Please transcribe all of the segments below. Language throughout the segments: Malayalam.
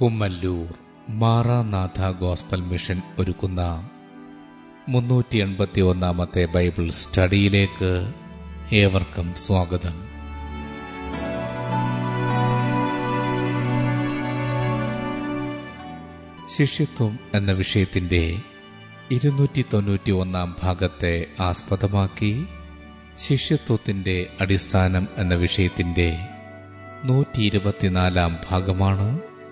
കുമ്മല്ലൂർ മാറാനാഥ ഗോസ്ബൽ മിഷൻ ഒരുക്കുന്ന മുന്നൂറ്റി എൺപത്തി ഒന്നാമത്തെ ബൈബിൾ സ്റ്റഡിയിലേക്ക് ഏവർക്കും സ്വാഗതം. ശിഷ്യത്വം എന്ന വിഷയത്തിന്റെ ഇരുന്നൂറ്റി തൊണ്ണൂറ്റി ഒന്നാം ഭാഗത്തെ ആസ്പദമാക്കി ശിഷ്യത്വത്തിന്റെ അടിസ്ഥാനം എന്ന വിഷയത്തിന്റെ നൂറ്റി ഇരുപത്തിനാലാം ഭാഗമാണ്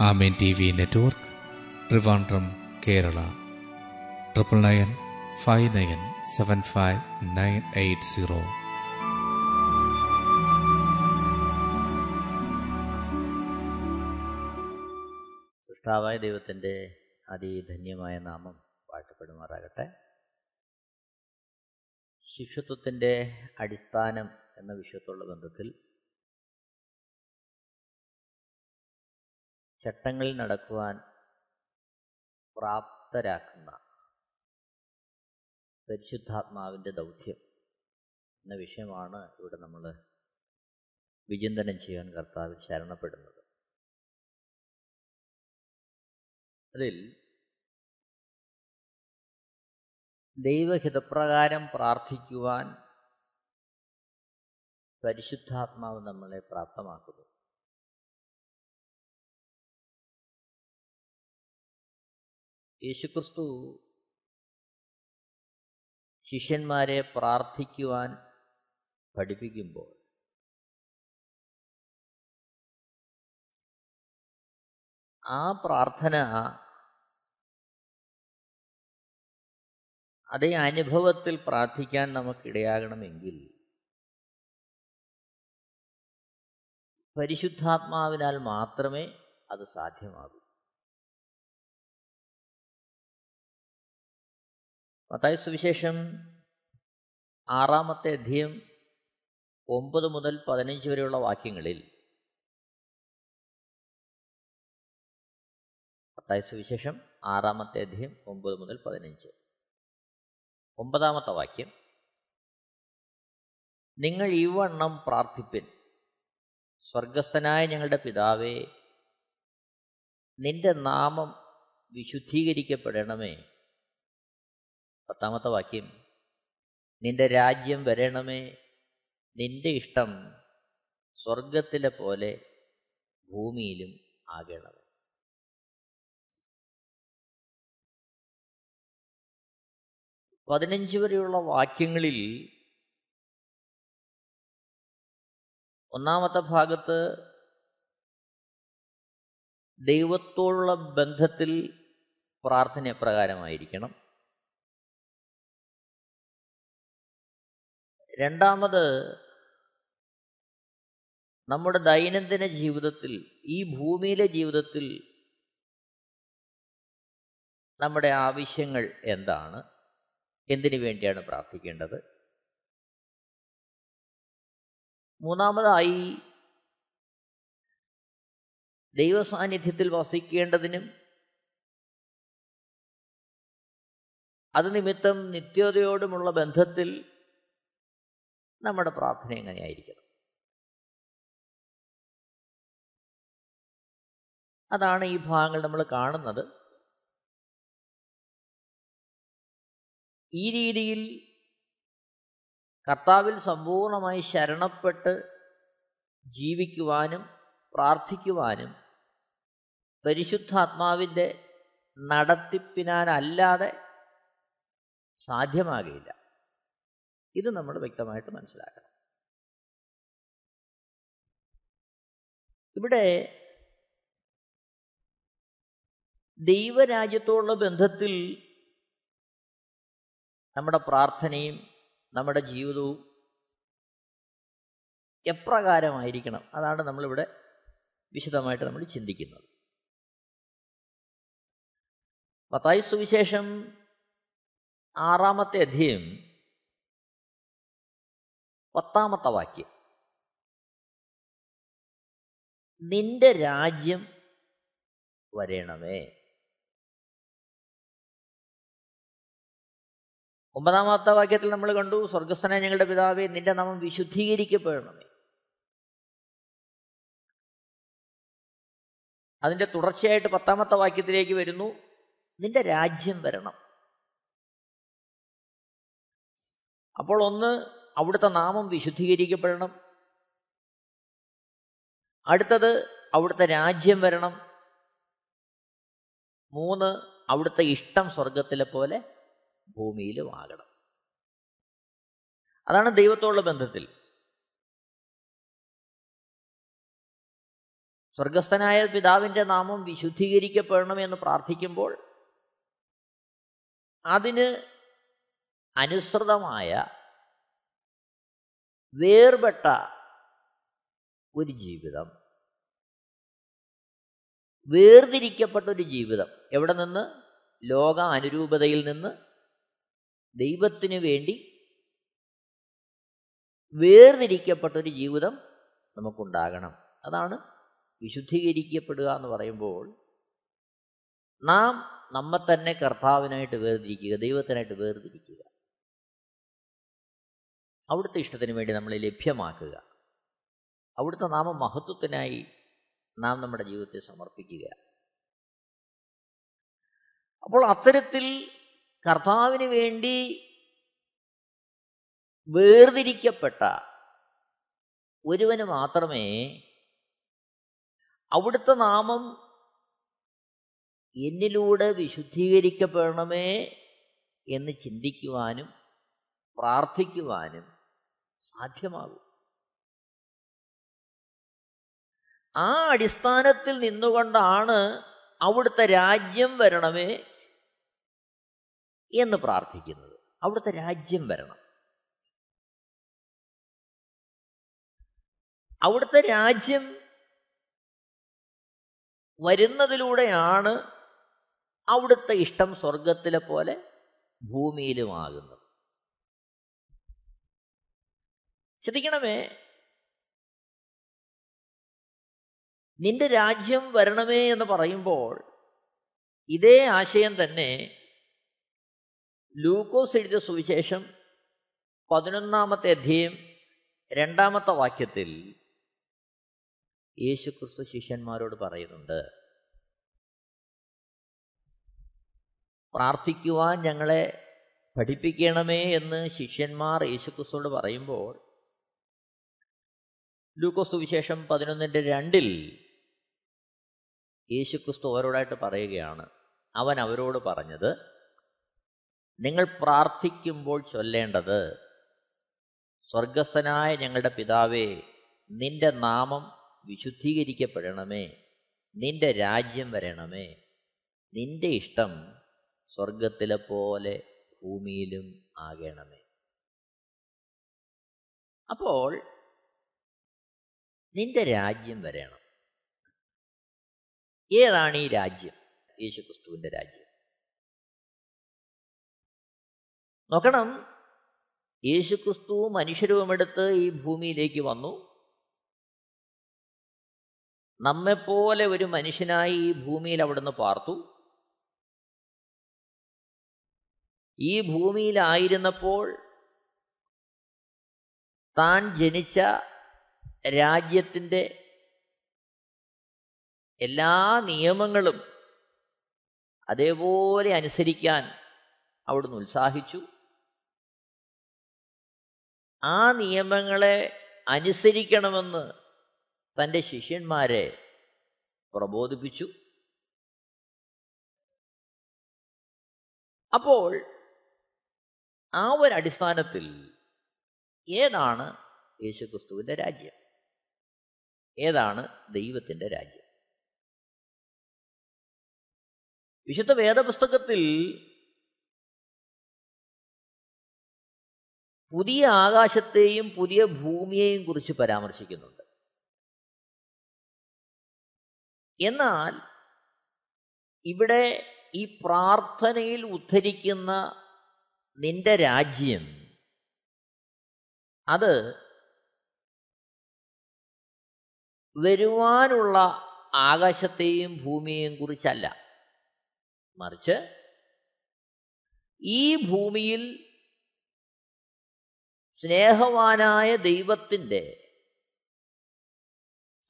Amen T V network Trivandrum Kerala. Triple nine five nine seven five nine eight zero. സൃഷ്ടാവായ ദൈവത്തിന്റെ അതിധന്യമായ നാമം വാഴ്ത്തപ്പെടുമാറാകട്ടെ. ശിഷ്യത്വത്തിന്റെ അടിസ്ഥാനം എന്ന വിഷയത്തുള്ള ബന്ധത്തിൽ ചട്ടങ്ങളിൽ നടക്കുവാൻ പ്രാപ്തരാക്കുന്ന പരിശുദ്ധാത്മാവിന്റെ ദൗത്യം എന്ന വിഷയമാണ് ഇവിടെ നമ്മൾ വിചിന്തനം ചെയ്യാൻ കർത്താവിൽ ശരണപ്പെടുന്നത്. അതിൽ ദൈവഹിതപ്രകാരം പ്രാർത്ഥിക്കുവാൻ പരിശുദ്ധാത്മാവ് നമ്മളെ പ്രാപ്തമാക്കുന്നു. യേശുക്രിസ്തു ശിഷ്യന്മാരെ പ്രാർത്ഥിക്കുവാൻ പഠിപ്പിക്കുമ്പോൾ ആ പ്രാർത്ഥന അതേ അനുഭവത്തിൽ പ്രാർത്ഥിക്കാൻ നമുക്കിടയാകണമെങ്കിൽ പരിശുദ്ധാത്മാവിനാൽ മാത്രമേ അത് സാധ്യമാകൂ. മത്തായ സുവിശേഷം ആറാമത്തെ അധ്യയം ഒമ്പത് മുതൽ പതിനഞ്ച് വരെയുള്ള വാക്യങ്ങളിൽ മത്തായ സുവിശേഷം ആറാമത്തെ അധ്യയം ഒമ്പത് മുതൽ പതിനഞ്ച്. ഒമ്പതാമത്തെ വാക്യം. നിങ്ങൾ ഈ വണ്ണം പ്രാർത്ഥിപ്പിൻ. സ്വർഗസ്ഥനായ ഞങ്ങളുടെ പിതാവേ നിന്റെ നാമം വിശുദ്ധീകരിക്കപ്പെടണമേ. പത്താമത്തെ വാക്യം. നിന്റെ രാജ്യം വരണമേ നിന്റെ ഇഷ്ടം സ്വർഗത്തിലെ പോലെ ഭൂമിയിലും ആകണമേ. പതിനഞ്ച് വരെയുള്ള വാക്യങ്ങളിൽ ഒന്നാമത്തെ ഭാഗത്ത് ദൈവത്തോടുള്ള ബന്ധത്തിൽ പ്രാർത്ഥന പ്രകാരമായിരിക്കണം രണ്ടാമത് നമ്മുടെ ദൈനംദിന ജീവിതത്തിൽ ഈ ഭൂമിയിലെ ജീവിതത്തിൽ നമ്മുടെ ആവശ്യങ്ങൾ എന്താണ്? എന്തിനു വേണ്ടിയാണ് പ്രാർത്ഥിക്കേണ്ടത്? മൂന്നാമതായി ദൈവസാന്നിധ്യത്തിൽ വസിക്കേണ്ടതിനും അത് നിമിത്തം നിത്യതയോടുമുള്ള ബന്ധത്തിൽ നമ്മുടെ പ്രാർത്ഥന എങ്ങനെയായിരിക്കണം? അതാണ് ഈ ഭാഗങ്ങൾ നമ്മൾ കാണുന്നത്. ഈ രീതിയിൽ കർത്താവിൽ സമ്പൂർണമായി ശരണപ്പെട്ട് ജീവിക്കുവാനും പ്രാർത്ഥിക്കുവാനും പരിശുദ്ധാത്മാവിന്റെ നടത്തിപ്പിനാലല്ലാതെ സാധ്യമാകില്ല ഇത് നമ്മൾ വ്യക്തമായിട്ട് മനസ്സിലാക്കണം. ഇവിടെ ദൈവരാജ്യത്തോടുള്ള ബന്ധത്തിൽ നമ്മുടെ പ്രാർത്ഥനയും നമ്മുടെ ജീവിതവും എപ്രകാരമായിരിക്കണം അതാണ് നമ്മളിവിടെ വിശദമായിട്ട് നമ്മൾ ചിന്തിക്കുന്നത്. മത്തായി സുവിശേഷം ആറാമത്തെ അധ്യയം പത്താമത്തെ വാക്യം. നിന്റെ രാജ്യം വരേണമേ. ഒമ്പതാമത്തെ വാക്യത്തിൽ നമ്മൾ കണ്ടു സ്വർഗസ്ഥന ഞങ്ങളുടെ പിതാവേ നിന്റെ നാമം വിശുദ്ധീകരിക്കപ്പെടണമേ. അതിന്റെ തുടർച്ചയായിട്ട് പത്താമത്തെ വാക്യത്തിലേക്ക് വരുന്നു നിന്റെ രാജ്യം വരണം. അപ്പോൾ ഒന്ന് അവിടുത്തെ നാമം വിശുദ്ധീകരിക്കപ്പെടണം. അടുത്തത് അവിടുത്തെ രാജ്യം വരണം. മൂന്ന് അവിടുത്തെ ഇഷ്ടം സ്വർഗത്തിലെ പോലെ ഭൂമിയിലും ആകണം. അതാണ് ദൈവത്തോടുള്ള ബന്ധത്തിൽ. സ്വർഗസ്ഥനായ പിതാവിന്റെ നാമം വിശുദ്ധീകരിക്കപ്പെടണം എന്ന് പ്രാർത്ഥിക്കുമ്പോൾ അതിന് അനുസൃതമായ വേർപെട്ട ഒരു ജീവിതം. വേർതിരിക്കപ്പെട്ട ഒരു ജീവിതം. എവിടെ നിന്ന്? ലോക അനുരൂപതയിൽ നിന്ന് ദൈവത്തിന് വേണ്ടി വേർതിരിക്കപ്പെട്ട ഒരു ജീവിതം നമുക്കുണ്ടാകണം. അതാണ് വിശുദ്ധീകരിക്കപ്പെടുക എന്ന് പറയുമ്പോൾ നാം നമ്മെ തന്നെ കർത്താവിനായിട്ട് വേർതിരിക്കുക ദൈവത്തിനായിട്ട് വേർതിരിക്കുക. അവിടുത്തെ ഇഷ്ടത്തിന് വേണ്ടി നമ്മൾ ലഭ്യമാക്കുക. അവിടുത്തെ നാമ മഹത്വത്തിനായി നാം നമ്മുടെ ജീവിതത്തെ സമർപ്പിക്കുക. അപ്പോൾ അത്തരത്തിൽ കർത്താവിന് വേണ്ടി വേർതിരിക്കപ്പെട്ട ഒരുവന് മാത്രമേ അവിടുത്തെ നാമം എന്നിലൂടെ വിശുദ്ധീകരിക്കപ്പെടണമേ എന്ന് ചിന്തിക്കുവാനും പ്രാർത്ഥിക്കുവാനും സാധ്യമാകും. ആ അടിസ്ഥാനത്തിൽ നിന്നുകൊണ്ടാണ് അവിടുത്തെ രാജ്യം വരണമേ എന്ന് പ്രാർത്ഥിക്കുന്നത്. അവിടുത്തെ രാജ്യം വരണം. അവിടുത്തെ രാജ്യം വരുന്നതിലൂടെയാണ് അവിടുത്തെ ഇഷ്ടം സ്വർഗത്തിലെ പോലെ ഭൂമിയിലുമാകുന്നത്. ശ്രദ്ധിക്കണമേ നിന്റെ രാജ്യം വരണമേ എന്ന് പറയുമ്പോൾ ഇതേ ആശയം തന്നെ ലൂക്കോസ് എഴുതിയ സുവിശേഷം പതിനൊന്നാമത്തെ അധ്യയം രണ്ടാമത്തെ വാക്യത്തിൽ യേശുക്രിസ്തു ശിഷ്യന്മാരോട് പറയുന്നുണ്ട് പ്രാർത്ഥിക്കുവാൻ ഞങ്ങളെ പഠിപ്പിക്കണമേ എന്ന് ശിഷ്യന്മാർ യേശുക്രിസ്തുവോട് പറയുമ്പോൾ ലൂക്കോസ് സുവിശേഷം പതിനൊന്നിന്റെ രണ്ടിൽ യേശുക്രിസ്തു അവരോടായിട്ട് പറയുകയാണ്. അവൻ അവരോട് പറഞ്ഞത് നിങ്ങൾ പ്രാർത്ഥിക്കുമ്പോൾ ചൊല്ലേണ്ടത് സ്വർഗസ്ഥനായ ഞങ്ങളുടെ പിതാവേ നിന്റെ നാമം വിശുദ്ധീകരിക്കപ്പെടണമേ നിന്റെ രാജ്യം വരണമേ നിന്റെ ഇഷ്ടം സ്വർഗത്തിലെ പോലെ ഭൂമിയിലും ആകണമേ. അപ്പോൾ നിന്റെ രാജ്യം വരണം. ഏതാണ് ഈ രാജ്യം? യേശുക്രിസ്തുവിന്റെ രാജ്യം. നോക്കണം യേശുക്രിസ്തു മനുഷ്യരൂപമെടുത്ത് ഈ ഭൂമിയിലേക്ക് വന്നു. നമ്മെപ്പോലെ ഒരു മനുഷ്യനായി ഈ ഭൂമിയിൽ അവിടുന്ന് പാർത്തു. ഈ ഭൂമിയിലായിരുന്നപ്പോൾ താൻ ജനിച്ച രാജ്യത്തിന്റെ എല്ലാ നിയമങ്ങളും അതേപോലെ അനുസരിക്കാൻ അവിടുന്ന് ഉത്സാഹിച്ചു. ആ നിയമങ്ങളെ അനുസരിക്കണമെന്ന് തന്റെ ശിഷ്യന്മാരെ പ്രബോധിപ്പിച്ചു. അപ്പോൾ ആ ഒരു അടിസ്ഥാനത്തിൽ ഏതാണ് യേശുക്രിസ്തുവിന്റെ രാജ്യം? ഏതാണ് ദൈവത്തിന്റെ രാജ്യം? വിശുദ്ധ വേദപുസ്തകത്തിൽ പുതിയ ആകാശത്തെയും പുതിയ ഭൂമിയെയും കുറിച്ച് പരാമർശിക്കുന്നുണ്ട്. എന്നാൽ ഇവിടെ ഈ പ്രാർത്ഥനയിൽ ഉദ്ധരിക്കുന്ന നിന്റെ രാജ്യം അത് വരുവാനുള്ള ആകാശത്തെയും ഭൂമിയെയും കുറിച്ചല്ല. മറിച്ച് ഈ ഭൂമിയിൽ സ്നേഹവാനായ ദൈവത്തിന്റെ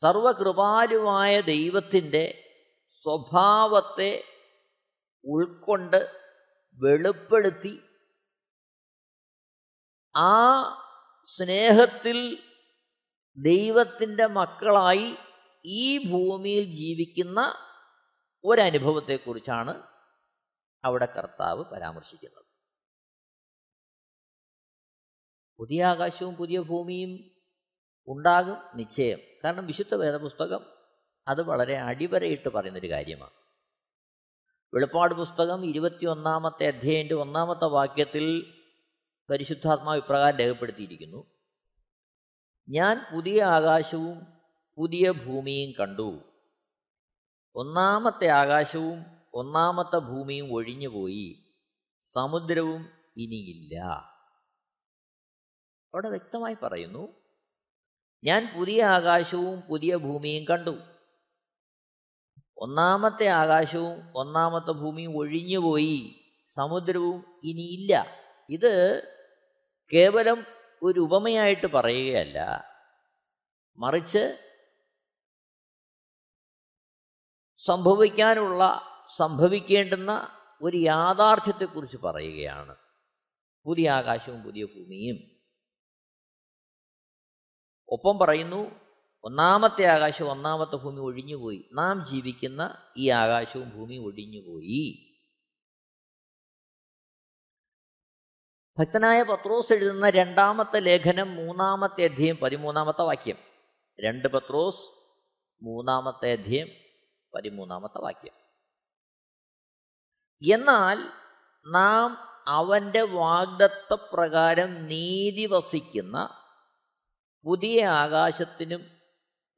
സർവകൃപാലുവായ ദൈവത്തിന്റെ സ്വഭാവത്തെ ഉൾക്കൊണ്ട് വെളിപ്പെടുത്തി ആ സ്നേഹത്തിൽ ദൈവത്തിന്റെ മക്കളായി ഈ ഭൂമിയിൽ ജീവിക്കുന്ന ഒരനുഭവത്തെക്കുറിച്ചാണ് അവിടെ കർത്താവ് പരാമർശിക്കുന്നത്. പുതിയ ആകാശവും പുതിയ ഭൂമിയും ഉണ്ടാകും നിശ്ചയം. കാരണം വിശുദ്ധ വേദപുസ്തകം അത് വളരെ അടിവരയിട്ട് പറയുന്നൊരു കാര്യമാണ്. വെളിപ്പാട് പുസ്തകം ഇരുപത്തിയൊന്നാമത്തെ അധ്യായന്റെ ഒന്നാമത്തെ വാക്യത്തിൽ പരിശുദ്ധാത്മാവ് ഇപ്രകാരം രേഖപ്പെടുത്തിയിരിക്കുന്നു. ഞാൻ പുതിയ ആകാശവും പുതിയ ഭൂമിയും കണ്ടു. ഒന്നാമത്തെ ആകാശവും ഒന്നാമത്തെ ഭൂമിയും ഒഴിഞ്ഞുപോയി. സമുദ്രവും ഇനിയില്ല. അവിടെ വ്യക്തമായി പറയുന്നു ഞാൻ പുതിയ ആകാശവും പുതിയ ഭൂമിയും കണ്ടു. ഒന്നാമത്തെ ആകാശവും ഒന്നാമത്തെ ഭൂമിയും ഒഴിഞ്ഞുപോയി. സമുദ്രവും ഇനിയില്ല. ഇത് കേവലം ഒരു ഉപമയായിട്ട് പറയുകയല്ല. മറിച്ച് സംഭവിക്കാനുള്ള സംഭവിക്കേണ്ടുന്ന ഒരു യാഥാർത്ഥ്യത്തെക്കുറിച്ച് പറയുകയാണ്. പുതിയ ആകാശവും പുതിയ ഭൂമിയും. ഒപ്പം പറയുന്നു ഒന്നാമത്തെ ആകാശവും ഒന്നാമത്തെ ഭൂമി ഒഴിഞ്ഞുപോയി. നാം ജീവിക്കുന്ന ഈ ആകാശവും ഭൂമിയും ഒഴിഞ്ഞുപോയി ഭക്തനായ പത്രോസ് എഴുതുന്ന രണ്ടാമത്തെ ലേഖനം മൂന്നാമത്തെ അധ്യയം പതിമൂന്നാമത്തെ വാക്യം. രണ്ട് പത്രോസ് മൂന്നാമത്തെ അധ്യയം പതിമൂന്നാമത്തെ വാക്യം. എന്നാൽ നാം അവന്റെ വാഗ്ദത്ത പ്രകാരം നീതി വസിക്കുന്ന പുതിയ ആകാശത്തിനും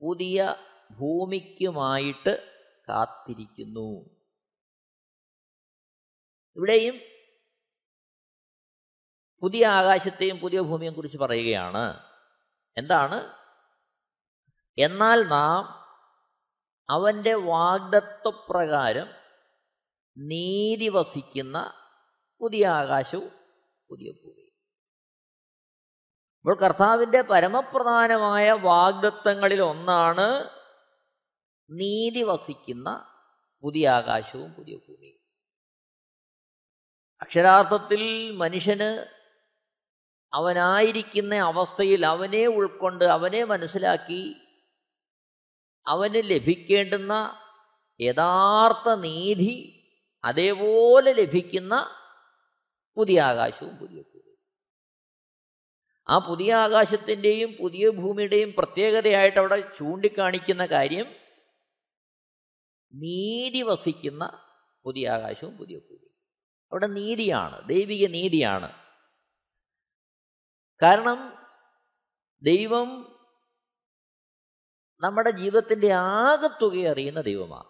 പുതിയ ഭൂമിക്കുമായിട്ട് കാത്തിരിക്കുന്നു. ഇവിടെയും പുതിയ ആകാശത്തെയും പുതിയ ഭൂമിയെയും കുറിച്ച് പറയുകയാണ്. എന്താണ്? എന്നാൽ നാം അവന്റെ വാഗ്ദത്വപ്രകാരം നീതി വസിക്കുന്ന പുതിയ ആകാശവും പുതിയ ഭൂമി അപ്പോൾ കർത്താവിന്റെ പരമപ്രധാനമായ വാഗ്ദത്വങ്ങളിൽ ഒന്നാണ് നീതി വസിക്കുന്ന പുതിയ ആകാശവും പുതിയ ഭൂമിയും. അക്ഷരാർത്ഥത്തിൽ മനുഷ്യന് അവനായിരിക്കുന്ന അവസ്ഥയിൽ അവനെ ഉൾക്കൊണ്ട് അവനെ മനസ്സിലാക്കി അവന് ലഭിക്കേണ്ടുന്ന യഥാർത്ഥ നീതി അതേപോലെ ലഭിക്കുന്ന പുതിയ ആകാശവും പുതിയ ഭൂമിയും. ആ പുതിയ ആകാശത്തിന്റെയും പുതിയ ഭൂമിയുടെയും പ്രത്യേകതയായിട്ട് അവിടെ ചൂണ്ടിക്കാണിക്കുന്ന കാര്യം നീതി വസിക്കുന്ന പുതിയ ആകാശവും പുതിയ ഭൂമിയും. അവിടെ നീതിയാണ് ദൈവിക നീതിയാണ്. കാരണം ദൈവം നമ്മുടെ ജീവിതത്തിന്റെ ആകത്തുക അറിയുന്ന ദൈവമാണ്.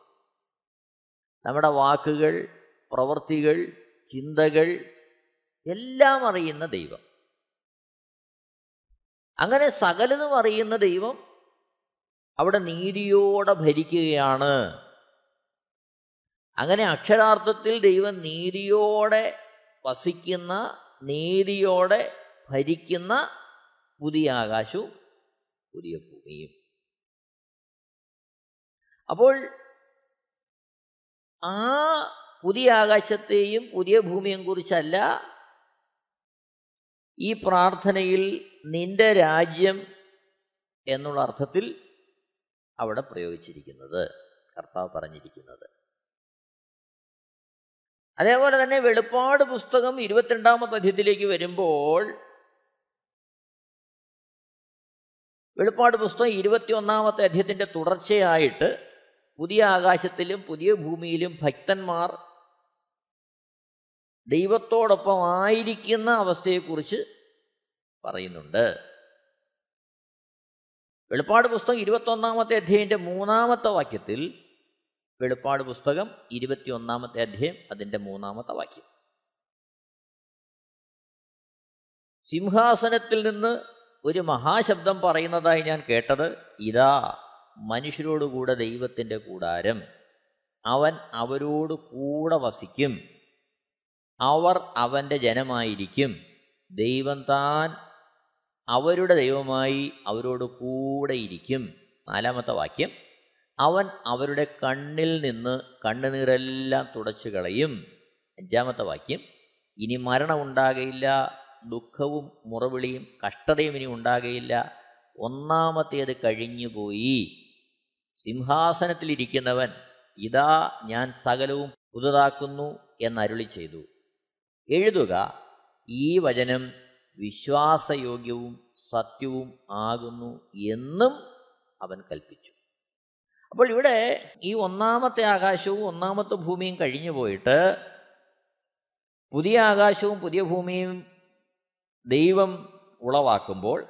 നമ്മുടെ വാക്കുകൾ പ്രവൃത്തികൾ ചിന്തകൾ എല്ലാം അറിയുന്ന ദൈവം. അങ്ങനെ സകലതും അറിയുന്ന ദൈവം അവിടെ നീതിയോടെ ഭരിക്കുകയാണ്. അങ്ങനെ അക്ഷരാർത്ഥത്തിൽ ദൈവം നീതിയോടെ വസിക്കുന്ന നീതിയോടെ ഭരിക്കുന്ന പുതിയ ആകാശവും പുതിയ ഭൂമിയും. അപ്പോൾ ആ പുതിയ ആകാശത്തെയും പുതിയ ഭൂമിയെയും കുറിച്ചല്ല ഈ പ്രാർത്ഥനയിൽ നിന്റെ രാജ്യം എന്നുള്ള അർത്ഥത്തിൽ അവിടെ പ്രയോഗിച്ചിരിക്കുന്നത് കർത്താവ് പറഞ്ഞിരിക്കുന്നത്. അതേപോലെ തന്നെ വെളിപ്പാട് പുസ്തകം ഇരുപത്തിരണ്ടാമത്തെ അധ്യയത്തിലേക്ക് വരുമ്പോൾ വെളിപ്പാട് പുസ്തകം ഇരുപത്തിയൊന്നാമത്തെ അധ്യയത്തിന്റെ തുടർച്ചയായിട്ട് പുതിയ ആകാശത്തിലും പുതിയ ഭൂമിയിലും ഭക്തന്മാർ ദൈവത്തോടൊപ്പം ആയിരിക്കുന്ന അവസ്ഥയെക്കുറിച്ച് പറയുന്നുണ്ട്. വെളിപ്പാട് പുസ്തകം ഇരുപത്തൊന്നാമത്തെ അധ്യായന്റെ മൂന്നാമത്തെ വാക്യത്തിൽ വെളിപ്പാട് പുസ്തകം ഇരുപത്തിയൊന്നാമത്തെ അധ്യായം അതിന്റെ മൂന്നാമത്തെ വാക്യം. സിംഹാസനത്തിൽ നിന്ന് ഒരു മഹാശബ്ദം പറയുന്നതായി ഞാൻ കേട്ടത് ഇതാ മനുഷ്യരോടുകൂടെ ദൈവത്തിന്റെ കൂടാരം. അവൻ അവരോട് കൂടെ വസിക്കും. അവർ അവന്റെ ജനമായിരിക്കും. ദൈവം താൻ അവരുടെ ദൈവമായി അവരോട് കൂടെ ഇരിക്കും. നാലാമത്തെ വാക്യം. അവൻ അവരുടെ കണ്ണിൽ നിന്ന് കണ്ണുനീരെല്ലാം തുടച്ചു കളയും അഞ്ചാമത്തെ വാക്യം. ഇനി മരണം ഉണ്ടാകയില്ല ദുഃഖവും മുറവിളിയും കഷ്ടതയും ഇനി ഉണ്ടാകയില്ല. ഒന്നാമത്തേത് കഴിഞ്ഞുപോയി. സിംഹാസനത്തിലിരിക്കുന്നവൻ ഇതാ ഞാൻ സകലവും പുതുതാക്കുന്നു എന്നരുളി ചെയ്തു. എഴുതുക ഈ വചനം വിശ്വാസയോഗ്യവും സത്യവും ആകുന്നു എന്നും അവൻ കൽപ്പിച്ചു. അപ്പോൾ ഇവിടെ ഈ ഒന്നാമത്തെ ആകാശവും ഒന്നാമത്തെ ഭൂമിയും കഴിഞ്ഞു പോയിട്ട് പുതിയ ആകാശവും പുതിയ ഭൂമിയും ദൈവം ഉളവാക്കുമ്പോൾ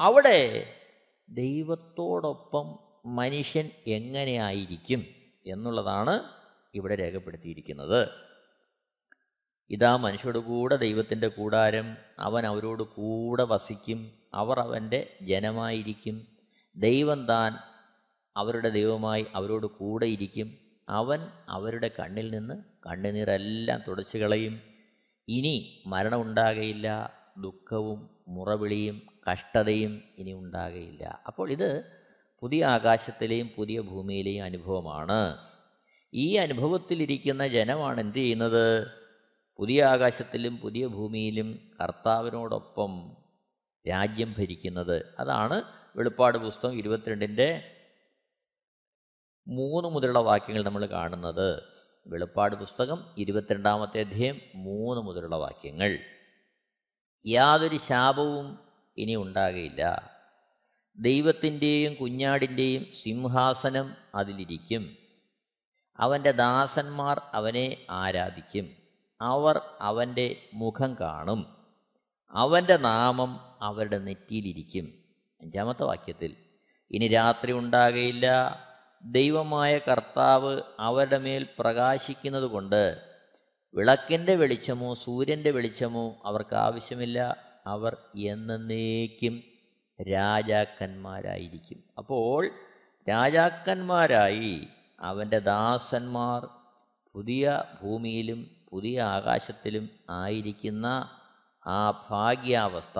അവിടെ ദൈവത്തോടൊപ്പം മനുഷ്യൻ എങ്ങനെയായിരിക്കും എന്നുള്ളതാണ് ഇവിടെ രേഖപ്പെടുത്തിയിരിക്കുന്നത്. ഇതാ മനുഷ്യരോട് കൂടെ ദൈവത്തിന്റെ കൂടാരം അവൻ അവരോട് കൂടെ വസിക്കും അവർ അവന്റെ ജനമായിരിക്കും. ദൈവം താൻ അവരുടെ ദൈവമായി അവരോട് കൂടെ ഇരിക്കും. അവൻ അവരുടെ കണ്ണിൽ നിന്ന് കണ്ണുനീരെല്ലാം തുടച്ചു കളയും. ഇനി മരണമുണ്ടാകയില്ല ദുഃഖവും മുറവിളിയും കഷ്ടതയും ഇനി ഉണ്ടാകയില്ല. അപ്പോൾ ഇത് പുതിയ ആകാശത്തിലെയും പുതിയ ഭൂമിയിലെയും അനുഭവമാണ്. ഈ അനുഭവത്തിലിരിക്കുന്ന ജനമാണ് എന്ത് ചെയ്യുന്നത്? പുതിയ ആകാശത്തിലും പുതിയ ഭൂമിയിലും കർത്താവിനോടൊപ്പം രാജ്യം ഭരിക്കുന്നത്. അതാണ് വെളിപ്പാട് പുസ്തകം ഇരുപത്തിരണ്ടിന്റെ മൂന്ന് മുതലുള്ള വാക്യങ്ങൾ നമ്മൾ കാണുന്നത്. വെളിപ്പാട് പുസ്തകം ഇരുപത്തിരണ്ടാമത്തെ അധ്യായം മൂന്ന് മുതലുള്ള വാക്യങ്ങൾ. യാതൊരു ശാപവും ഇനി ഉണ്ടാകയില്ല. ദൈവത്തിന്റെയും കുഞ്ഞാടിന്റെയും സിംഹാസനം അതിലിരിക്കും. അവന്റെ ദാസന്മാർ അവനെ ആരാധിക്കും. അവർ അവന്റെ മുഖം കാണും. അവന്റെ നാമം അവരുടെ നെറ്റിയിലിരിക്കും. അഞ്ചാമത്തെ വാക്യത്തിൽ ഇനി രാത്രി ഉണ്ടാകയില്ല. ദൈവമായ കർത്താവ് അവരുടെ മേൽ പ്രകാശിക്കുന്നത് കൊണ്ട് വിളക്കിന്റെ വെളിച്ചമോ സൂര്യന്റെ വെളിച്ചമോ അവർക്ക് ആവശ്യമില്ല. അവർ എന്നേക്കും രാജാക്കന്മാരായിരിക്കും. അപ്പോൾ രാജാക്കന്മാരായി അവന്റെ ദാസന്മാർ പുതിയ ഭൂമിയിലും പുതിയ ആകാശത്തിലും ആയിരിക്കുന്ന ആ ഭാഗ്യാവസ്ഥ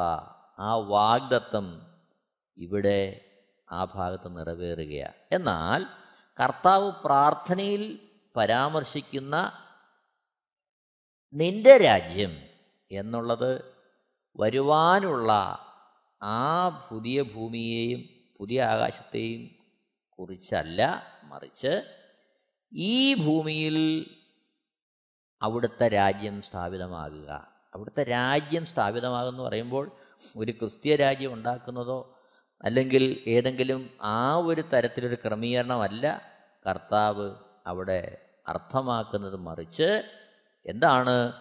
ആ വാഗ്ദത്വം ഇവിടെ ആ ഭാഗത്ത് നിറവേറുകയാണ്. എന്നാൽ കർത്താവ് പ്രാർത്ഥനയിൽ പരാമർശിക്കുന്ന നിന്റെ രാജ്യം എന്നുള്ളത് വരുവാനുള്ള ആ പുതിയ ഭൂമിയെയും പുതിയ ആകാശത്തെയും കുറിച്ചല്ല മറിച്ച് ഈ ഭൂമിയിൽ അവിടുത്തെ രാജ്യം സ്ഥാപിതമാകുക. അവിടുത്തെ രാജ്യം സ്ഥാപിതമാകുമെന്ന് പറയുമ്പോൾ ഒരു ക്രിസ്തീയ രാജ്യം ഉണ്ടാക്കുന്നതോ അല്ലെങ്കിൽ ഏതെങ്കിലും ആ ഒരു തരത്തിലൊരു ക്രമീകരണമല്ല കർത്താവ് അവിടെ അർത്ഥമാക്കുന്നത് മറിച്ച് എന്താണ്?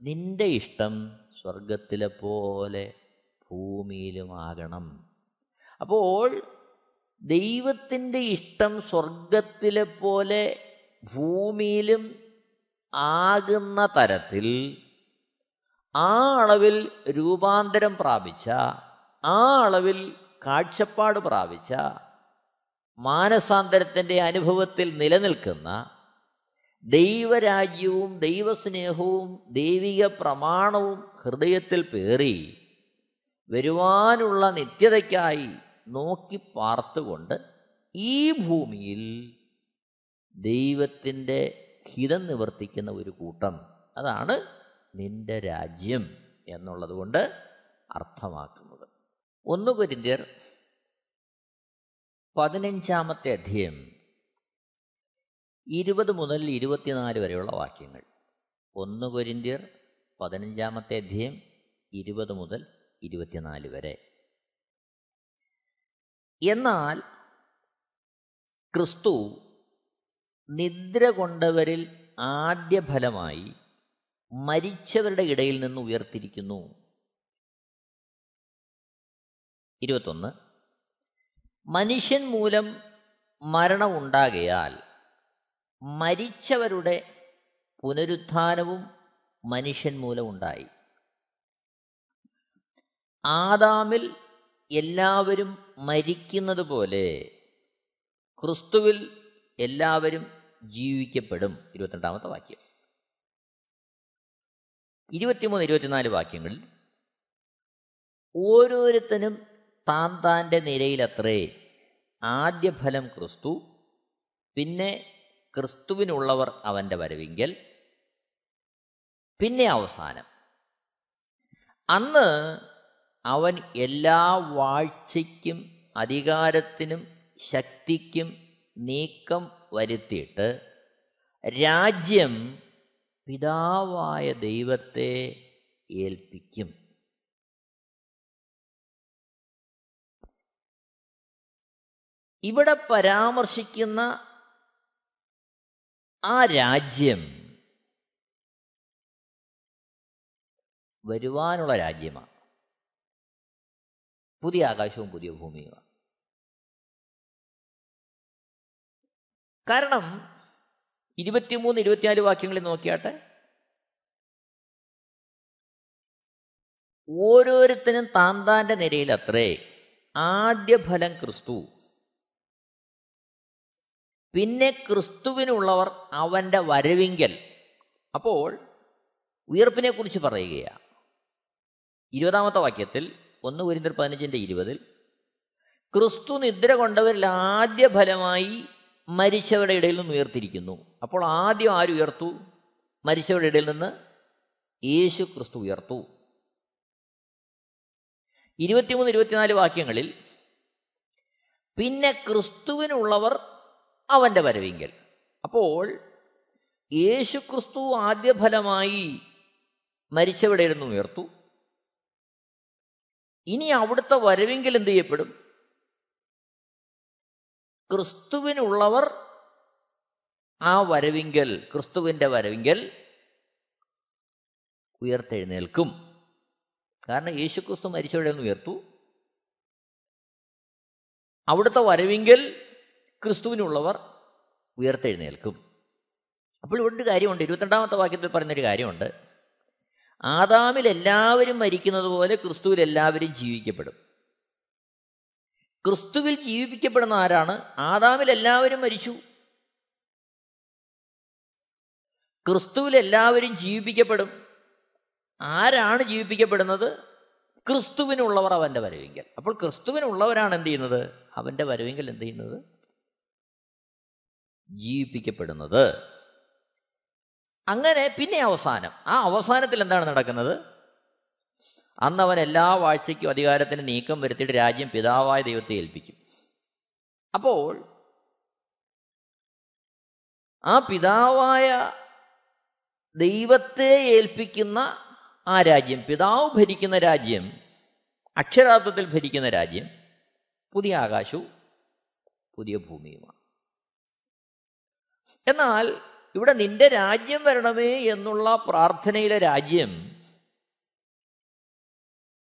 നിന്റെ ഇഷ്ടം സ്വർഗത്തിലെ പോലെ ഭൂമിയിലുമാകണം. അപ്പോൾ ദൈവത്തിന്റെ ഇഷ്ടം സ്വർഗത്തിലെ പോലെ ഭൂമിയിലും ആകുന്ന തരത്തിൽ ആ അളവിൽ രൂപാന്തരം പ്രാപിച്ച ആ അളവിൽ കാഴ്ചപ്പാട് പ്രാപിച്ച മാനസാന്തരത്തിന്റെ അനുഭവത്തിൽ നിലനിൽക്കുന്ന ദൈവരാജ്യവും ദൈവസ്നേഹവും ദൈവിക പ്രമാണവും ഹൃദയത്തിൽ പേറി വരുവാനുള്ള നിത്യതയ്ക്കായി നോക്കി പാർത്തുകൊണ്ട് ഈ ഭൂമിയിൽ ദൈവത്തിന്റെ ഹിതം നിവർത്തിക്കുന്ന ഒരു കൂട്ടം. അതാണ് നിന്റെ രാജ്യം എന്നുള്ളതുകൊണ്ട് അർത്ഥമാക്കുന്നത്. ഒന്ന് കുരിന്തിയർ പതിനഞ്ചാമത്തെ അധ്യയം ഇരുപത് മുതൽ ഇരുപത്തിനാല് വരെയുള്ള വാക്യങ്ങൾ. ഒന്ന് കൊരിന്തിയർ പതിനഞ്ചാമത്തെ അധ്യയം ഇരുപത് മുതൽ ഇരുപത്തിനാല് വരെ. എന്നാൽ ക്രിസ്തു നിദ്ര കൊണ്ടവരിൽ ആദ്യ ഫലമായി മരിച്ചവരുടെ ഇടയിൽ നിന്ന് ഉയർത്തിരിക്കുന്നു. ഇരുപത്തൊന്ന്. മനുഷ്യൻ മൂലം മരണം ഉണ്ടാകയാൽ മരിച്ചവരുടെ പുനരുത്ഥാനവും മനുഷ്യൻ മൂലമുണ്ടായി. ആദാമിൽ എല്ലാവരും മരിക്കുന്നത് പോലെ ക്രിസ്തുവിൽ എല്ലാവരും ജീവിക്കപ്പെടും. ഇരുപത്തിരണ്ടാമത്തെ വാക്യം. ഇരുപത്തിമൂന്ന് ഇരുപത്തിനാല് വാക്യങ്ങളിൽ ഓരോരുത്തനും താൻ താന്റെ നിരയിലത്രേ ആദ്യ ഫലം ക്രിസ്തു പിന്നെ ക്രിസ്തുവിനുള്ളവർ അവന്റെ വരവിങ്കൽ. പിന്നെ അവസാനം. അന്ന് അവൻ എല്ലാ വാഴ്ചയ്ക്കും അധികാരത്തിനും ശക്തിക്കും നീക്കം വരുത്തിയിട്ട് രാജ്യം പിതാവായ ദൈവത്തെ ഏൽപ്പിക്കും. ഇവിടെ പരാമർശിക്കുന്ന ആ രാജ്യം വരുവാനുള്ള രാജ്യമാണ്. പുതിയ ആകാശവും പുതിയ ഭൂമിയുമാണ്. കാരണം ഇരുപത്തിമൂന്ന് ഇരുപത്തിനാല് വാക്യങ്ങളിൽ നോക്കിയാട്ടെ ഓരോരുത്തരും താന്താന്റെ നിരയിൽ അത്രേ ആദ്യ ഫലം ക്രിസ്തു പിന്നെ ക്രിസ്തുവിനുള്ളവർ അവന്റെ വരവിങ്കൽ. അപ്പോൾ ഉയർപ്പിനെക്കുറിച്ച് പറയുകയാണ് ഇരുപതാമത്തെ വാക്യത്തിൽ ഒന്ന് കുരിന്തർ പതിനഞ്ചിന്റെ ഇരുപതിൽ ക്രിസ്തു നിദ്ര കൊണ്ടവരിൽ ആദ്യ ഫലമായി മരിച്ചവരുടെ ഇടയിൽ നിന്ന് ഉയർത്തിരിക്കുന്നു അപ്പോൾ ആദ്യം ആര് ഉയർത്തു? മരിച്ചവരുടെ ഇടയിൽ നിന്ന് യേശു ക്രിസ്തു ഉയർത്തു. ഇരുപത്തിമൂന്ന് ഇരുപത്തിനാല് വാക്യങ്ങളിൽ പിന്നെ ക്രിസ്തുവിനുള്ളവർ അവന്റെ വരവിങ്കൽ. അപ്പോൾ യേശുക്രിസ്തു ആദ്യ ഫലമായി മരിച്ചവിടെ ഇരുന്ന് ഉയർത്തു. ഇനി അവിടുത്തെ വരവിങ്കൽ എന്ത് ചെയ്യപ്പെടും? ക്രിസ്തുവിനുള്ളവർ ആ വരവിങ്കൽ ക്രിസ്തുവിന്റെ വരവിങ്കൽ ഉയർത്തെഴുന്നേൽക്കും. കാരണം യേശുക്രിസ്തു മരിച്ചവിടെ നിന്ന് ഉയർത്തു. അവിടുത്തെ വരവിങ്കൽ ക്രിസ്തുവിനുള്ളവർ ഉയർത്തെഴുന്നേൽക്കും. അപ്പോൾ ഇവിടെ ഒരു കാര്യമുണ്ട്. ഇരുപത്തിരണ്ടാമത്തെ വാക്യത്തിൽ പറയുന്നൊരു കാര്യമുണ്ട്. ആദാമിൽ എല്ലാവരും മരിക്കുന്നത് പോലെ ക്രിസ്തുവിൽ എല്ലാവരും ജീവിക്കപ്പെടും. ക്രിസ്തുവിൽ ജീവിപ്പിക്കപ്പെടുന്ന ആരാണ്? ആദാമിൽ എല്ലാവരും മരിച്ചു. ക്രിസ്തുവിൽ എല്ലാവരും ജീവിപ്പിക്കപ്പെടും. ആരാണ് ജീവിപ്പിക്കപ്പെടുന്നത്? ക്രിസ്തുവിനുള്ളവർ അവന്റെ വരവെങ്കിൽ. അപ്പോൾ ക്രിസ്തുവിനുള്ളവരാണ് എന്ത് ചെയ്യുന്നത്? അവന്റെ വരവെങ്കിൽ എന്ത് ചെയ്യുന്നത്? ജീവിപ്പിക്കപ്പെടുന്നത്. അങ്ങനെ പിന്നെ അവസാനം. ആ അവസാനത്തിൽ എന്താണ് നടക്കുന്നത്? അന്ന് അവൻ എല്ലാ വാഴ്ചയ്ക്കും അധികാരത്തിന് നീക്കം വരുത്തിയിട്ട് രാജ്യം പിതാവായ ദൈവത്തെ ഏൽപ്പിക്കും. അപ്പോൾ ആ പിതാവായ ദൈവത്തെ ഏൽപ്പിക്കുന്ന ആ രാജ്യം പിതാവ് ഭരിക്കുന്ന രാജ്യം അക്ഷരാർത്ഥത്തിൽ ഭരിക്കുന്ന രാജ്യം പുതിയ ആകാശവും പുതിയ ഭൂമിയുമാണ്. എന്നാൽ ഇവിടെ നിന്റെ രാജ്യം വരണമേ എന്നുള്ള പ്രാർത്ഥനയിലെ രാജ്യം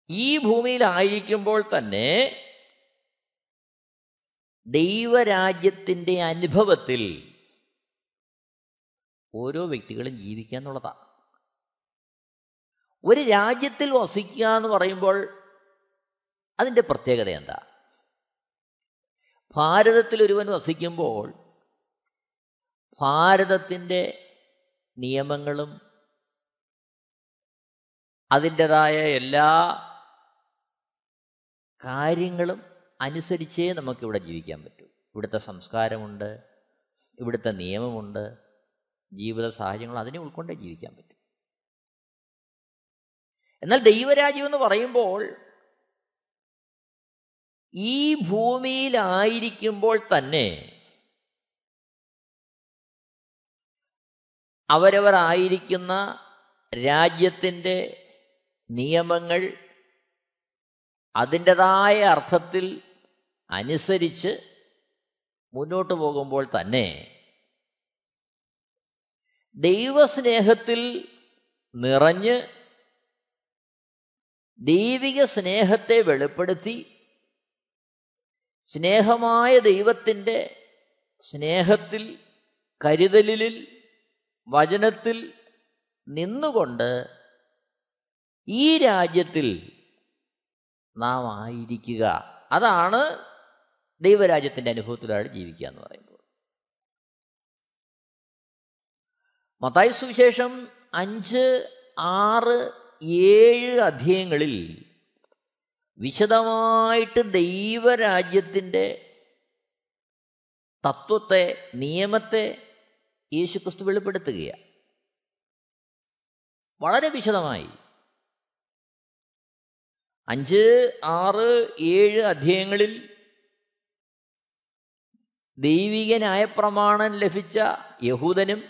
ഈ ഭൂമിയിലായിരിക്കുമ്പോൾ തന്നെ ദൈവരാജ്യത്തിന്റെ അനുഭവത്തിൽ ഓരോ വ്യക്തികളും ജീവിക്കുക എന്നുള്ളതാണ് ഒരു രാജ്യത്തിൽ വസിക്കുക എന്ന് പറയുമ്പോൾ അതിന്റെ പ്രത്യേകത എന്താ? ഭാരതത്തിൽ ഒരുവൻ വസിക്കുമ്പോൾ ഭാരതത്തിന്റെ നിയമങ്ങളും അതിന്റെതായ എല്ലാ കാര്യങ്ങളും അനുസരിച്ചേ നമുക്കിവിടെ ജീവിക്കാൻ പറ്റൂ. ഇവിടുത്തെ സംസ്കാരമുണ്ട് ഇവിടുത്തെ നിയമമുണ്ട് ജീവിത സാഹചര്യങ്ങൾ അതിനെ ഉൾക്കൊണ്ടേ ജീവിക്കാൻ പറ്റും. എന്നാൽ ദൈവരാജ്യം എന്ന് പറയുമ്പോൾ ഈ ഭൂമിയിലായിരിക്കുമ്പോൾ തന്നെ അവരവരായിരിക്കുന്ന രാജ്യത്തിന്റെ നിയമങ്ങൾ അതിന്റെതായ അർത്ഥത്തിൽ അനുസരിച്ച് മുന്നോട്ട് പോകുമ്പോൾ തന്നെ ദൈവസ്നേഹത്തിൽ നിറഞ്ഞ് ദൈവിക സ്നേഹത്തെ വെളിപ്പെടുത്തി സ്നേഹമായ ദൈവത്തിന്റെ സ്നേഹത്തിൽ കരുതലിൽ വചനത്തിൽ നിന്നുകൊണ്ട് ഈ രാജ്യത്തിൽ നാം ആയിരിക്കുക. അതാണ് ദൈവരാജ്യത്തിന്റെ അനുഭവത്തിലാണ് ജീവിക്കുക എന്ന് പറയുമ്പോൾ മത്തായ സുവിശേഷം അഞ്ച് ആറ് ഏഴ് അധ്യയങ്ങളിൽ വിശദമായിട്ട് ദൈവരാജ്യത്തിന്റെ തത്വത്തെ നിയമത്തെ യേശുക്രിസ്തു വെളിപ്പെടുത്തുകയാണ്. വളരെ വിശദമായി. അഞ്ച് ആറ് ഏഴ് അധ്യായങ്ങളിൽ ദൈവിക ന്യായപ്രമാണം ലഭിച്ച യഹൂദനും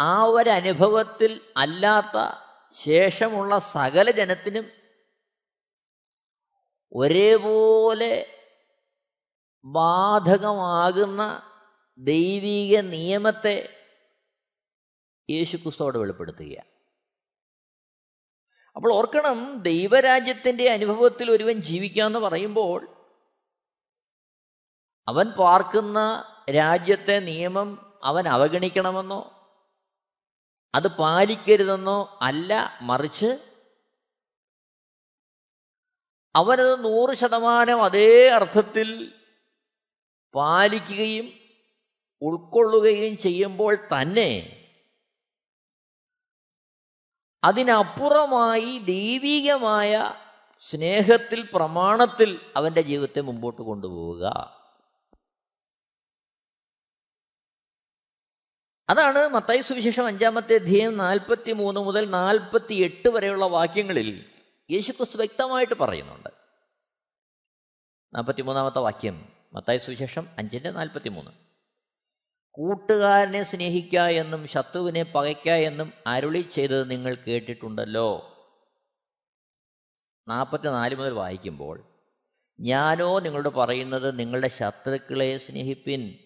ആ ഒരനുഭവത്തിൽ അല്ലാത്ത ശേഷമുള്ള സകല ജനത്തിനും ഒരേപോലെ ബാധകമാകുന്ന ദൈവിക നിയമത്തെ യേശു ക്രിസ്തോട് വെളിപ്പെടുത്തുക. അപ്പോൾ ഓർക്കണം ദൈവരാജ്യത്തിന്റെ അനുഭവത്തിൽ ഒരുവൻ ജീവിക്കാമെന്ന് പറയുമ്പോൾ അവൻ പാർക്കുന്ന രാജ്യത്തെ നിയമം അവൻ അവഗണിക്കണമെന്നോ അത് പാലിക്കരുതെന്നോ അല്ല മറിച്ച് അവനത് നൂറ് ശതമാനം അതേ അർത്ഥത്തിൽ പാലിക്കുകയും ഉൾക്കൊള്ളുകയും ചെയ്യുമ്പോൾ തന്നെ അതിനപ്പുറമായി ദൈവികമായ സ്നേഹത്തിൽ പ്രമാണത്തിൽ അവന്റെ ജീവിതത്തെ മുമ്പോട്ട് കൊണ്ടുപോവുക. അതാണ് മത്തായി സുവിശേഷം അഞ്ചാമത്തെ അധ്യയം നാൽപ്പത്തി മൂന്ന് മുതൽ നാൽപ്പത്തി എട്ട് വരെയുള്ള വാക്യങ്ങളിൽ യേശുക്രിസ്തു വ്യക്തമായിട്ട് പറയുന്നുണ്ട്. നാൽപ്പത്തി മൂന്നാമത്തെ വാക്യം മത്തായി സുവിശേഷം അഞ്ചിന്റെ നാൽപ്പത്തി മൂന്ന് കൂട്ടുകാരനെ സ്നേഹിക്ക എന്നും ശത്രുവിനെ പകയ്ക്ക എന്നും അരുളി ചെയ്തത് നിങ്ങൾ കേട്ടിട്ടുണ്ടല്ലോ. നാൽപ്പത്തി നാല് മുതൽ വായിക്കുമ്പോൾ ഞാനോ നിങ്ങളോട് പറയുന്നത് നിങ്ങളുടെ ശത്രുക്കളെ സ്നേഹിപ്പിൻ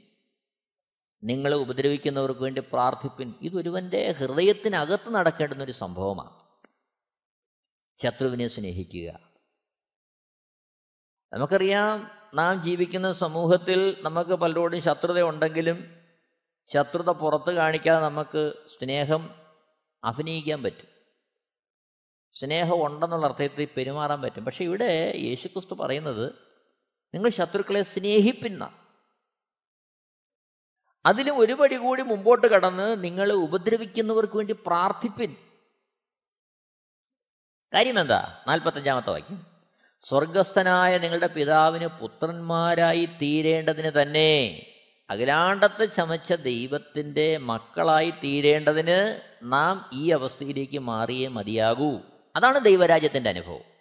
നിങ്ങളെ ഉപദ്രവിക്കുന്നവർക്ക് വേണ്ടി പ്രാർത്ഥിപ്പിൻ. ഇതൊരുവന്റെ ഹൃദയത്തിനകത്ത് നടക്കേണ്ടുന്ന ഒരു സംഭവമാണ്. ശത്രുവിനെ സ്നേഹിക്കുക. നമുക്കറിയാം നാം ജീവിക്കുന്ന സമൂഹത്തിൽ നമുക്ക് പലരോടും ശത്രുത ഉണ്ടെങ്കിലും ശത്രുത പുറത്ത് കാണിക്കാതെ നമുക്ക് സ്നേഹം അഭിനയിക്കാൻ പറ്റും. സ്നേഹം ഉണ്ടെന്നുള്ള അർത്ഥത്തിൽ പെരുമാറാൻ പറ്റും. പക്ഷെ ഇവിടെ യേശുക്രിസ്തു പറയുന്നത് നിങ്ങൾ ശത്രുക്കളെ സ്നേഹിപ്പിന്ന. അതിലും ഒരുപടി കൂടി മുമ്പോട്ട് കടന്ന് നിങ്ങളെ ഉപദ്രവിക്കുന്നവർക്ക് വേണ്ടി പ്രാർത്ഥിപ്പിൻ. കാര്യം എന്താ? നാൽപ്പത്തഞ്ചാമത്തെ വാക്യം. സ്വർഗസ്ഥനായ നിങ്ങളുടെ പിതാവിന് പുത്രന്മാരായി തീരേണ്ടതിന് തന്നെ അഖിലാണ്ടത്തെ ചമച്ച ദൈവത്തിന്റെ മക്കളായി തീരേണ്ടതിന് നാം ഈ അവസ്ഥയിലേക്ക് മാറിയേ മതിയാകൂ. അതാണ് ദൈവരാജ്യത്തിന്റെ അനുഭവം.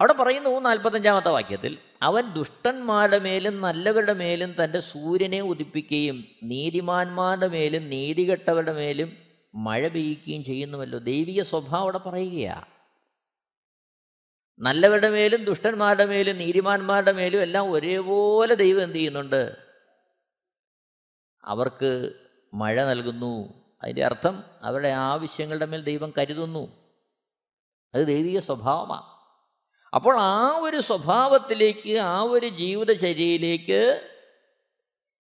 അവിടെ പറയുന്നു നാൽപ്പത്തഞ്ചാമത്തെ വാക്യത്തിൽ അവൻ ദുഷ്ടന്മാരുടെ മേലും നല്ലവരുടെ മേലും തന്റെ സൂര്യനെ ഉദിപ്പിക്കുകയും നീതിമാന്മാരുടെ മേലും നീതികെട്ടവരുടെ മേലും മഴ പെയ്യുകയും ചെയ്യുന്നുവല്ലോ. ദൈവിക സ്വഭാവം അവിടെ പറയുകയാ. നല്ലവരുടെ മേലും ദുഷ്ടന്മാരുടെ മേലും നീതിമാന്മാരുടെ മേലും എല്ലാം ഒരേപോലെ ദൈവം എന്ത് ചെയ്യുന്നുണ്ട്? അവർക്ക് മഴ നൽകുന്നു. അതിന്റെ അർത്ഥം അവരുടെ ആവശ്യങ്ങളുടെ മേൽ ദൈവം കരുതുന്നു. അത് ദൈവിക സ്വഭാവമാണ്. അപ്പോൾ ആ ഒരു സ്വഭാവത്തിലേക്ക് ആ ഒരു ജീവിതചര്യയിലേക്ക്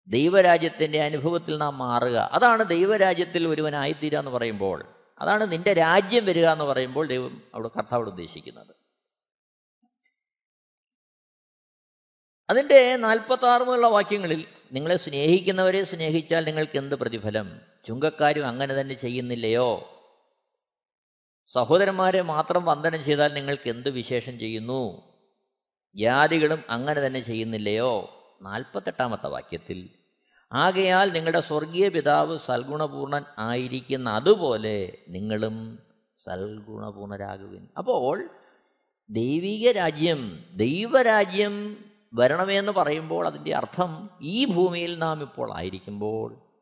ദൈവരാജ്യത്തിന്റെ അനുഭവത്തിൽ നാം മാറുക. അതാണ് ദൈവരാജ്യത്തിൽ ഒരുവനായിത്തീരുക എന്ന് പറയുമ്പോൾ അതാണ് നിന്റെ രാജ്യം വരിക എന്ന് പറയുമ്പോൾ ദൈവം അവിടെ കർത്താവ് ഉദ്ദേശിക്കുന്നത്. അതിന്റെ നാൽപ്പത്തി ആറ് മുതലുള്ള വാക്യങ്ങളിൽ നിങ്ങളെ സ്നേഹിക്കുന്നവരെ സ്നേഹിച്ചാൽ നിങ്ങൾക്ക് എന്ത് പ്രതിഫലം? ചുങ്കക്കാരും അങ്ങനെ തന്നെ ചെയ്യുന്നില്ലയോ? സഹോദരന്മാരെ മാത്രം വന്ദനം ചെയ്താൽ നിങ്ങൾക്ക് എന്ത് വിശേഷം ചെയ്യുന്നു? ജാതികളും അങ്ങനെ തന്നെ ചെയ്യുന്നില്ലയോ? നാൽപ്പത്തെട്ടാമത്തെ വാക്യത്തിൽ ആകയാൽ നിങ്ങളുടെ സ്വർഗീയ പിതാവ് സൽഗുണപൂർണൻ ആയിരിക്കുന്ന അതുപോലെ നിങ്ങളും സൽഗുണപൂർണരാകുവിൻ. അപ്പോൾ ദൈവിക രാജ്യം ദൈവരാജ്യം വരണമെന്ന് പറയുമ്പോൾ അതിന്റെ അർത്ഥം ഈ ഭൂമിയിൽ നാം ഇപ്പോൾ ആയിരിക്കുമ്പോൾ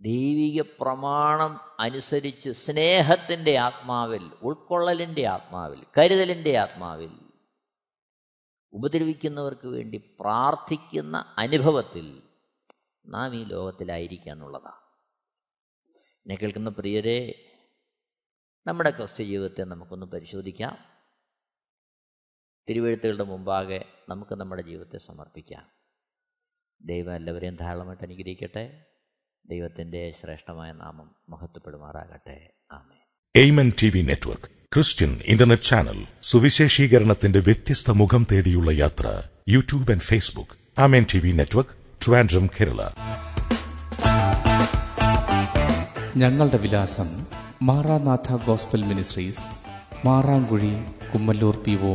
ദൈവിക പ്രമാണം അനുസരിച്ച് സ്നേഹത്തിന്റെ ആത്മാവിൽ ഉൾക്കൊള്ളലിന്റെ ആത്മാവിൽ കരുതലിന്റെ ആത്മാവിൽ ഉപദ്രവിക്കുന്നവർക്ക് വേണ്ടി പ്രാർത്ഥിക്കുന്ന അനുഭവത്തിൽ നാം ഈ ലോകത്തിലായിരിക്കുക എന്നുള്ളതാണ്. എന്നെ കേൾക്കുന്ന പ്രിയരെ നമ്മുടെ ക്രിസ്ത്യ ജീവിതത്തെ നമുക്കൊന്ന് പരിശോധിക്കാം. തിരുവഴുത്തുകളുടെ മുമ്പാകെ നമുക്ക് നമ്മുടെ ജീവിതത്തെ സമർപ്പിക്കാം. ദൈവം എല്ലാവരെയും ധാരാളമായിട്ട് അനുഗ്രഹിക്കട്ടെ. ദൈവത്തിന്റെ ശ്രേഷ്ഠമായ നാമം മഹത്വപ്പെടുമാറാകട്ടെ. ആമേ Amen T V network Christian internet channel സുവിശേഷീകരണത്തിന്റെ വ്യത്യസ്ത മുഖം തേടിയുള്ള യാത്ര YouTube and Facebook Amen T V network Trivandrum Kerala. ഞങ്ങളുടെ വിലാസം Maranatha gospel ministries Marankuzhy Kummallur P O